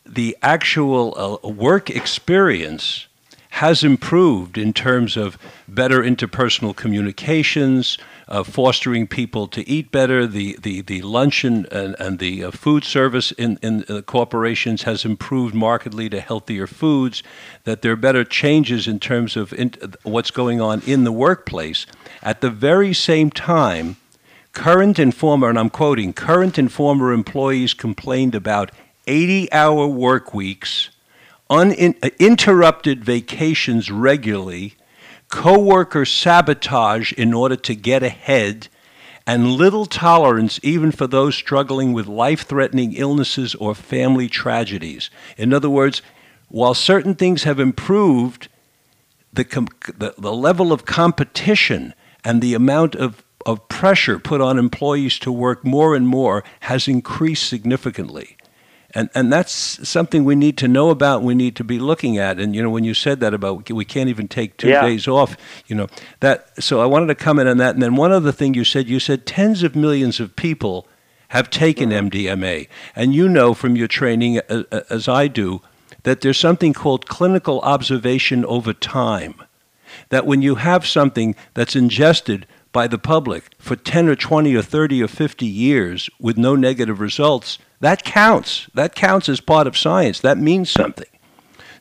the actual uh, work experience has improved in terms of better interpersonal communications, uh, fostering people to eat better. The, the, the luncheon and, and the uh, food service in, in uh, corporations has improved markedly to healthier foods, that there are better changes in terms of in, what's going on in the workplace. At the very same time, current and former, and I'm quoting, current and former employees complained about 80 hour work weeks uninterrupted vacations regularly, coworker sabotage in order to get ahead, and little tolerance even for those struggling with life threatening illnesses or family tragedies. In other words, while certain things have improved, the, com- the, the level of competition and the amount of, of pressure put on employees to work more and more has increased significantly and and that's something we need to know about. We need to be looking at. And you know, when you said that about we can't even take two
Yeah.
days off, you know that. So I wanted to comment on that. And then one other thing you said, you said tens of millions of people have taken MDMA, and you know from your training, uh, uh, as I do, that there's something called clinical observation over time. That when you have something that's ingested by the public for 10 or 20 or 30 or 50 years with no negative results, that counts. That counts as part of science. That means something.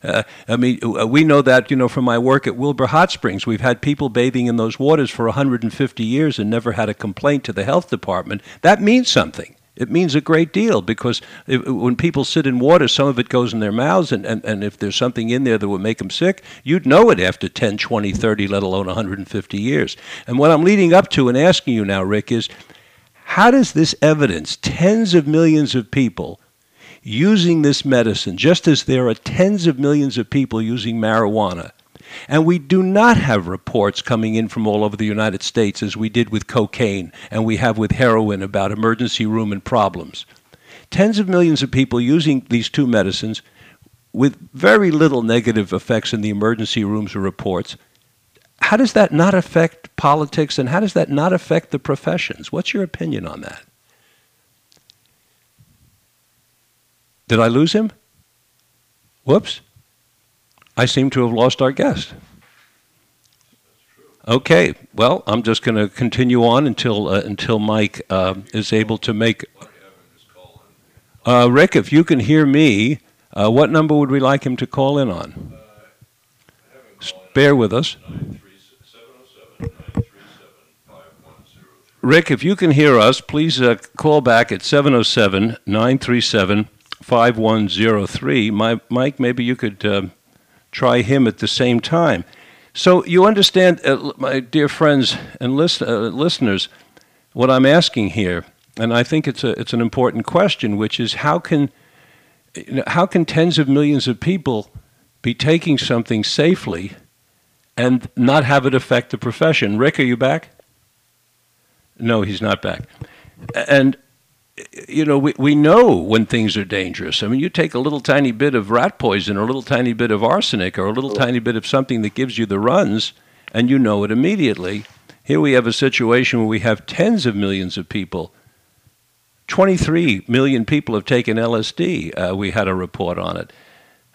Uh, I mean, uh, we know that, you know, from my work at Wilbur Hot Springs. We've had people bathing in those waters for 150 years and never had a complaint to the health department. That means something. It means a great deal because if, when people sit in water, some of it goes in their mouths, and, and, and if there's something in there that would make them sick, you'd know it after 10, 20, 30, let alone 150 years. And what I'm leading up to and asking you now, Rick, is how does this evidence, tens of millions of people using this medicine, just as there are tens of millions of people using marijuana, and we do not have reports coming in from all over the United States as we did with cocaine and we have with heroin about emergency room and problems. Tens of millions of people using these two medicines with very little negative effects in the emergency rooms or reports. How does that not affect politics and how does that not affect the professions? What's your opinion on that? Did I lose him? Whoops. I seem to have lost our guest. Okay, well, I'm just going to continue on until uh, until Mike uh, is able to make. Uh, Rick, if you can hear me, uh, what number would we like him to call in on? Bear with us. Rick, if you can hear us, please uh, call back at 707 937 5103. My- Mike, maybe you could uh, try him at the same time. So you understand, uh, my dear friends and list- uh, listeners, what I'm asking here, and I think it's a it's an important question, which is how can you know, how can tens of millions of people be taking something safely and not have it affect the profession? Rick, are you back? No, he's not back. And you know, we, we know when things are dangerous. I mean, you take a little tiny bit of rat poison or a little tiny bit of arsenic or a little tiny bit of something that gives you the runs, and you know it immediately. Here we have a situation where we have tens of millions of people. 23 million people have taken LSD. Uh, we had a report on it.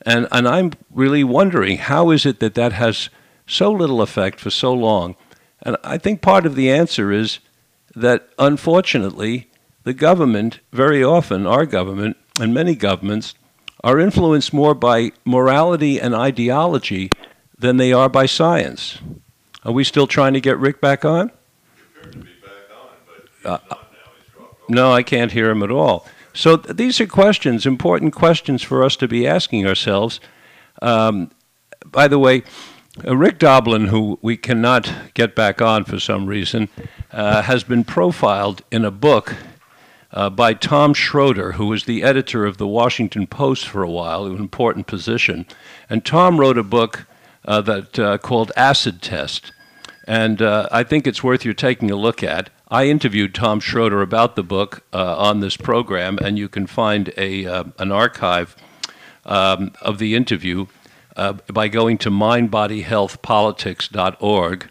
And, and I'm really wondering how is it that that has so little effect for so long? And I think part of the answer is that unfortunately, the government, very often, our government and many governments, are influenced more by morality and ideology than they are by science. Are we still trying to get Rick back on? Uh, no, I can't hear him at all. So th- these are questions, important questions for us to be asking ourselves. Um, by the way, uh, Rick Doblin, who we cannot get back on for some reason, uh, has been profiled in a book uh, by Tom Shroder, who was the editor of the Washington Post for a while, an important position. And Tom wrote a book uh, that uh, called Acid Test, and uh, I think it's worth you taking a look at. I interviewed Tom Shroder about the book uh, on this program, and you can find a an archive um, of the interview by going to mindbodyhealthpolitics.org.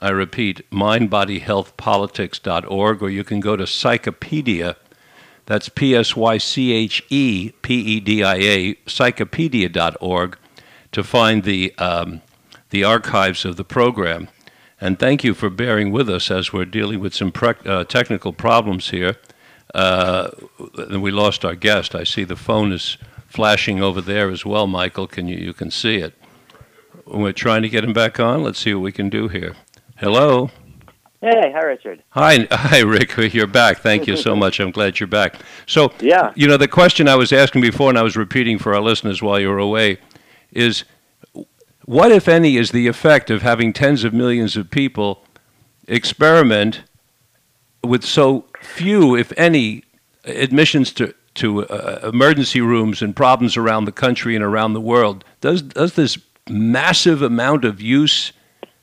I repeat, mindbodyhealthpolitics.org, or you can go to Psychepedia. That's P S Y C H E P E D I A, psychepedia.org, to find the, um, the archives of the program. And thank you for bearing with us as we're dealing with some pre- uh, technical problems here. Uh, we lost our guest. I see the phone is flashing over there as well, Michael. Can you you can see it? We're trying to get him back on. Let's see what we can do here. Hello.
Hey, hi, Richard.
Hi, hi, Rick. You're back. Thank you so much. I'm glad you're back. So,
yeah,
you know, the question I was asking before, and I was repeating for our listeners while you were away, is what, if any, is the effect of having tens of millions of people experiment with so few, if any, admissions to to uh, emergency rooms and problems around the country and around the world? Does does this massive amount of use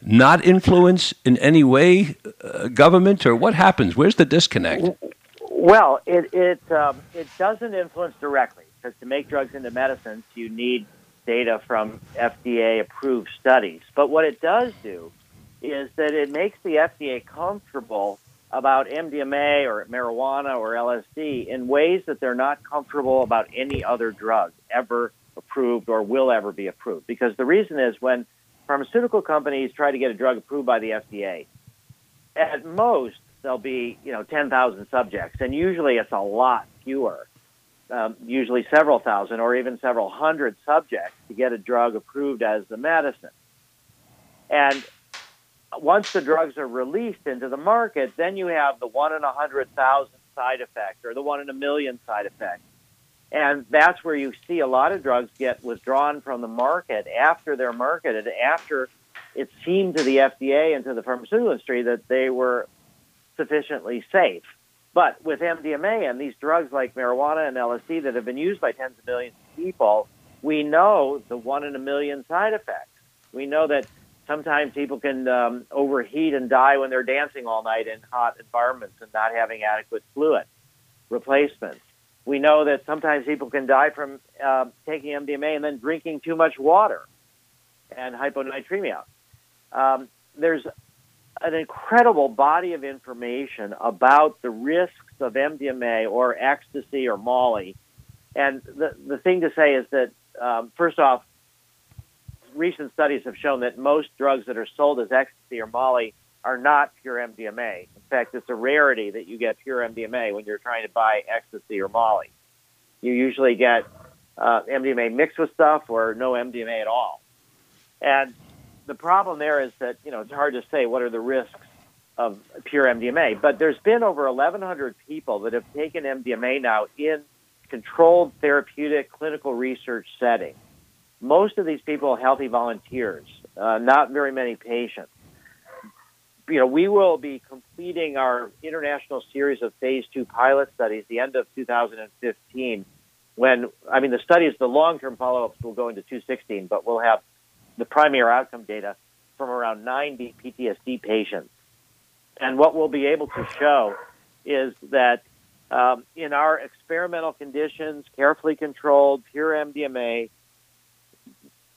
not influence in any way uh, government, or what happens? Where's the disconnect?
Well, it it um, it doesn't influence directly because to make drugs into medicines, you need data from FDA approved studies. But what it does do is that it makes the FDA comfortable about MDMA or marijuana or LSD in ways that they're not comfortable about any other drug ever approved or will ever be approved. Because the reason is when pharmaceutical companies try to get a drug approved by the FDA, at most there'll be you know 10,000 subjects, and usually it's a lot fewer. Um, usually several thousand or even several hundred subjects to get a drug approved as the medicine. And once the drugs are released into the market, then you have the one in a hundred thousand side effect or the one in a million side effect. And that's where you see a lot of drugs get withdrawn from the market after they're marketed, after it seemed to the FDA and to the pharmaceutical industry that they were sufficiently safe. But with MDMA and these drugs like marijuana and LSD that have been used by tens of millions of people, we know the one in a million side effects. We know that sometimes people can um, overheat and die when they're dancing all night in hot environments and not having adequate fluid replacements. We know that sometimes people can die from uh, taking MDMA and then drinking too much water and hyponatremia. Um, there's an incredible body of information about the risks of MDMA or ecstasy or Molly. And the, the thing to say is that, um, first off, recent studies have shown that most drugs that are sold as ecstasy or Molly are not pure MDMA. In fact, it's a rarity that you get pure MDMA when you're trying to buy ecstasy or Molly. You usually get uh, MDMA mixed with stuff or no MDMA at all. And the problem there is that you know it's hard to say what are the risks of pure MDMA, but there's been over 1,100 people that have taken MDMA now in controlled therapeutic clinical research settings. Most of these people are healthy volunteers, uh, not very many patients you know, we will be completing our international series of phase two pilot studies the end of 2015. When I mean the studies, the long-term follow-ups will go into 2016, but we'll have the primary outcome data from around 90 PTSD patients. And what we'll be able to show is that um, in our experimental conditions, carefully controlled, pure MDMA,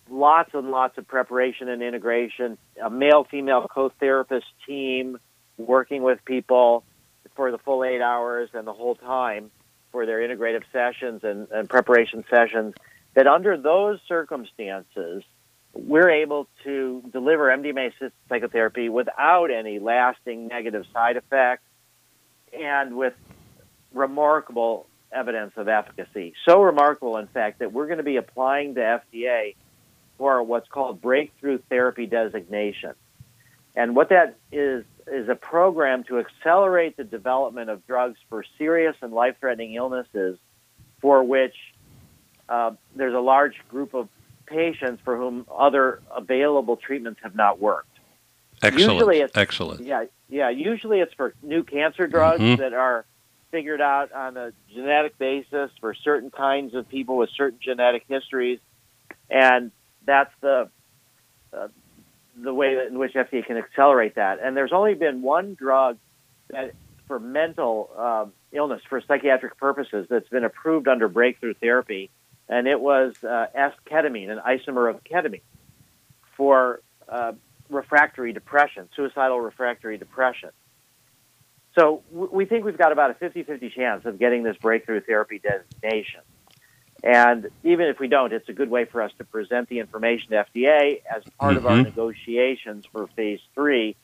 lots and lots of preparation and integration, a male female co therapist team working with people for the full eight hours and the whole time for their integrative sessions and, and preparation sessions. That under those circumstances, we're able to deliver MDMA assisted psychotherapy without any lasting negative side effects and with remarkable evidence of efficacy. So remarkable, in fact, that we're going to be applying to FDA for what's called breakthrough therapy designation. And what that is is a program to accelerate the development of drugs for serious and life threatening illnesses for which uh, there's a large group of patients for whom other available treatments have not worked.
Excellent.
Usually it's,
Excellent.
Yeah, yeah. Usually it's for new cancer drugs mm-hmm. that are figured out on a genetic basis for certain kinds of people with certain genetic histories, and that's the uh, the way in which FDA can accelerate that. And there's only been one drug that for mental uh, illness for psychiatric purposes that's been approved under breakthrough therapy, and it was uh, S-ketamine, an isomer of ketamine, for uh, refractory depression, suicidal refractory depression. So we think we've got about a 50-50 chance of getting this breakthrough therapy designation. And even if we don't, it's a good way for us to present the information to FDA as part mm-hmm. of our mm-hmm. negotiations for phase three,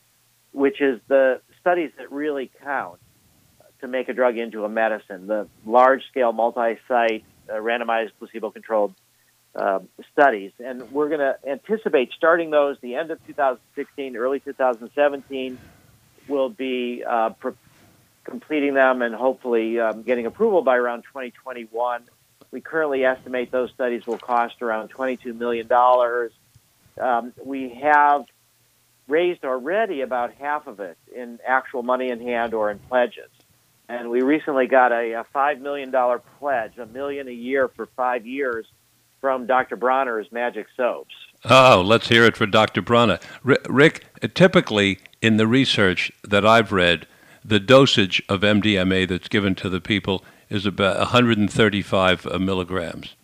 which is the studies that really count to make a drug into a medicine, the large scale, multi site, uh, randomized, placebo controlled uh, studies. And we're going to anticipate starting those the end of 2016, early 2017 we'll be uh, pre- completing them and hopefully um, getting approval by around 2021. We currently estimate those studies will cost around $22 million. Um, we have raised already about half of it in actual money in hand or in pledges. And we recently got a, a $5 million pledge, a million a year for five years from Dr. Bronner's Magic Soaps.
Oh, let's hear it for Dr. Bronner. Rick, typically in the research that I've read, the dosage of MDMA that's given to the people is about 135 uh, milligrams.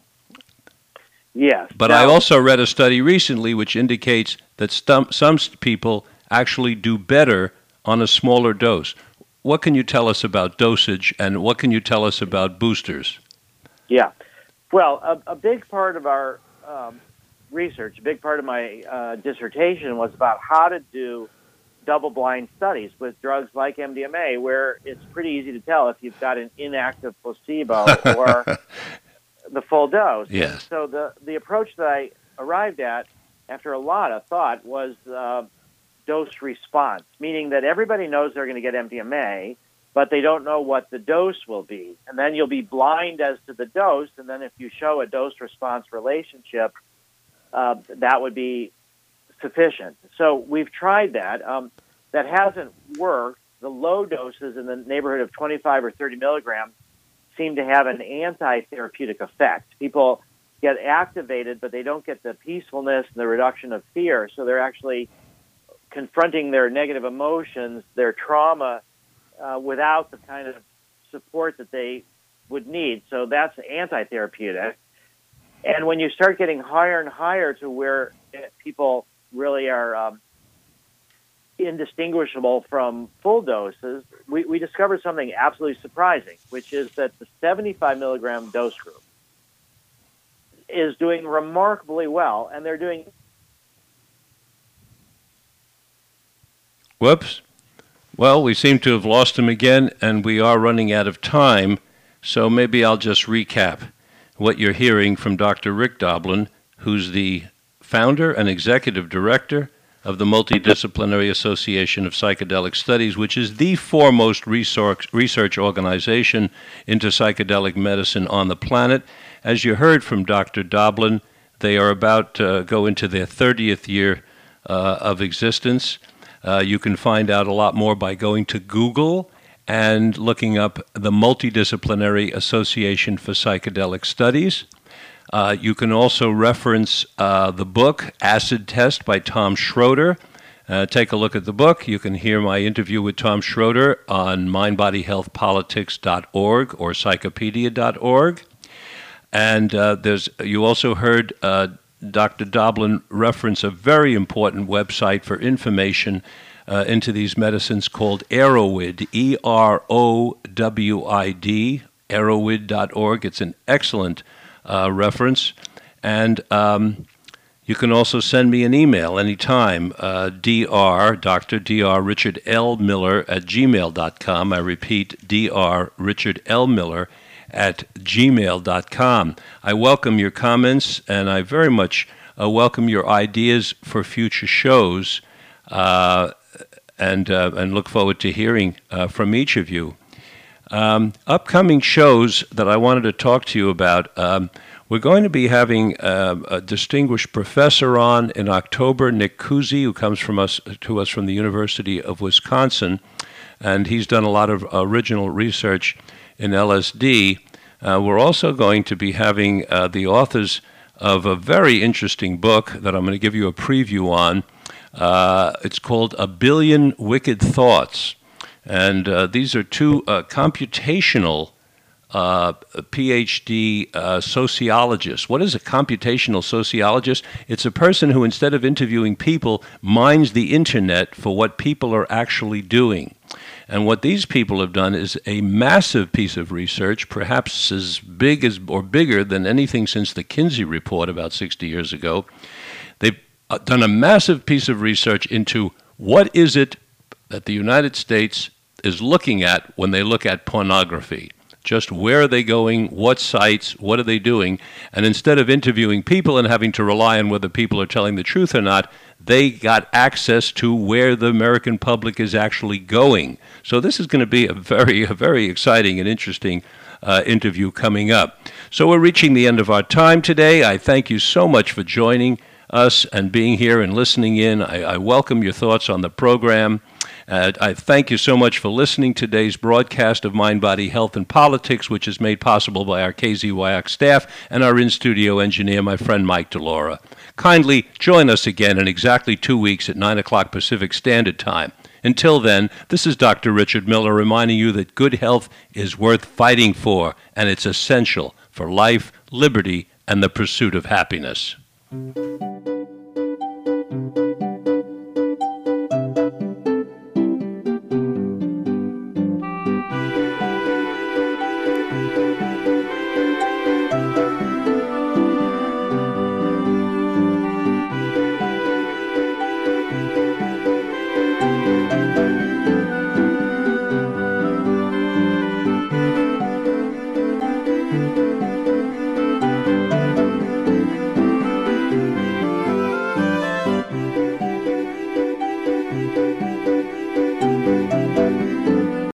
Yes.
But now, I also read a study recently which indicates that some, some people actually do better on a smaller dose. What can you tell us about dosage and what can you tell us about boosters?
Yeah. Well, a, a big part of our um, research, a big part of my uh, dissertation was about how to do double blind studies with drugs like MDMA, where it's pretty easy to tell if you've got an inactive placebo or the full dose.
Yes.
So the, the approach that I arrived at after a lot of thought was uh, dose response, meaning that everybody knows they're going to get MDMA, but they don't know what the dose will be. And then you'll be blind as to the dose, and then if you show a dose response relationship, uh, that would be sufficient. So we've tried that. Um, that hasn't worked. The low doses in the neighborhood of 25 or 30 milligrams seem to have an anti-therapeutic effect. People get activated, but they don't get the peacefulness and the reduction of fear. So they're actually confronting their negative emotions, their trauma, uh, without the kind of support that they would need. So that's anti-therapeutic. And when you start getting higher and higher to where people really are um, indistinguishable from full doses, we, we discovered something absolutely surprising, which is that the 75 milligram dose group is doing remarkably well, and they're doing.
Whoops. Well, we seem to have lost him again, and we are running out of time, so maybe I'll just recap what you're hearing from Dr. Rick Doblin, who's the founder and executive director of the Multidisciplinary Association of Psychedelic Studies, which is the foremost research, organization into psychedelic medicine on the planet. As you heard from Dr. Doblin, they are about to go into their 30th year uh, of existence. Uh, you can find out a lot more by going to Google and looking up the Multidisciplinary Association for Psychedelic Studies. Uh, you can also reference uh, the book Acid Test by Tom Shroder. Uh, take a look at the book. You can hear my interview with Tom Shroder on mindbodyhealthpolitics.org or psychepedia.org. And uh, there's you also heard uh, Dr. Doblin reference a very important website for information uh, into these medicines called Erowid, E R O W I D, erowid.org. It's an excellent uh, reference. And um, you can also send me an email anytime, uh, dr, Dr. Dr. Richard L. Miller at gmail.com. I repeat, Dr. Richard L. Miller at gmail.com. I welcome your comments and I very much uh, welcome your ideas for future shows uh, and, uh, and look forward to hearing uh, from each of you. Um, upcoming shows that I wanted to talk to you about. Um, We're going to be having uh, a distinguished professor on in October, Nick Cozzi, who comes from us to us from the University of Wisconsin, and he's done a lot of original research in LSD. Uh, we're also going to be having uh, the authors of a very interesting book that I'm going to give you a preview on. Uh, it's called A Billion Wicked Thoughts. And uh, these are two uh, computational uh, PhD uh, sociologist. What is a computational sociologist? It's a person who, instead of interviewing people, mines the internet for what people are actually doing. And what these people have done is a massive piece of research, perhaps as big as or bigger than anything since the Kinsey report about 60 years ago. They've uh, done a massive piece of research into what is it that the United States is looking at when they look at pornography just where are they going, what sites, what are they doing, and instead of interviewing people and having to rely on whether people are telling the truth or not, they got access to where the American public is actually going. So this is going to be a very, a very exciting and interesting uh, interview coming up. So we're reaching the end of our time today. I thank you so much for joining us and being here and listening in. I, I welcome your thoughts on the program. Uh, I thank you so much for listening to today's broadcast of Mind, Body, Health, and Politics, which is made possible by our KZYX staff and our in studio engineer, my friend Mike Delora. Kindly join us again in exactly two weeks at 9 o'clock Pacific Standard Time. Until then, this is Dr. Richard Miller reminding you that good health is worth fighting for, and it's essential for life, liberty, and the pursuit of happiness.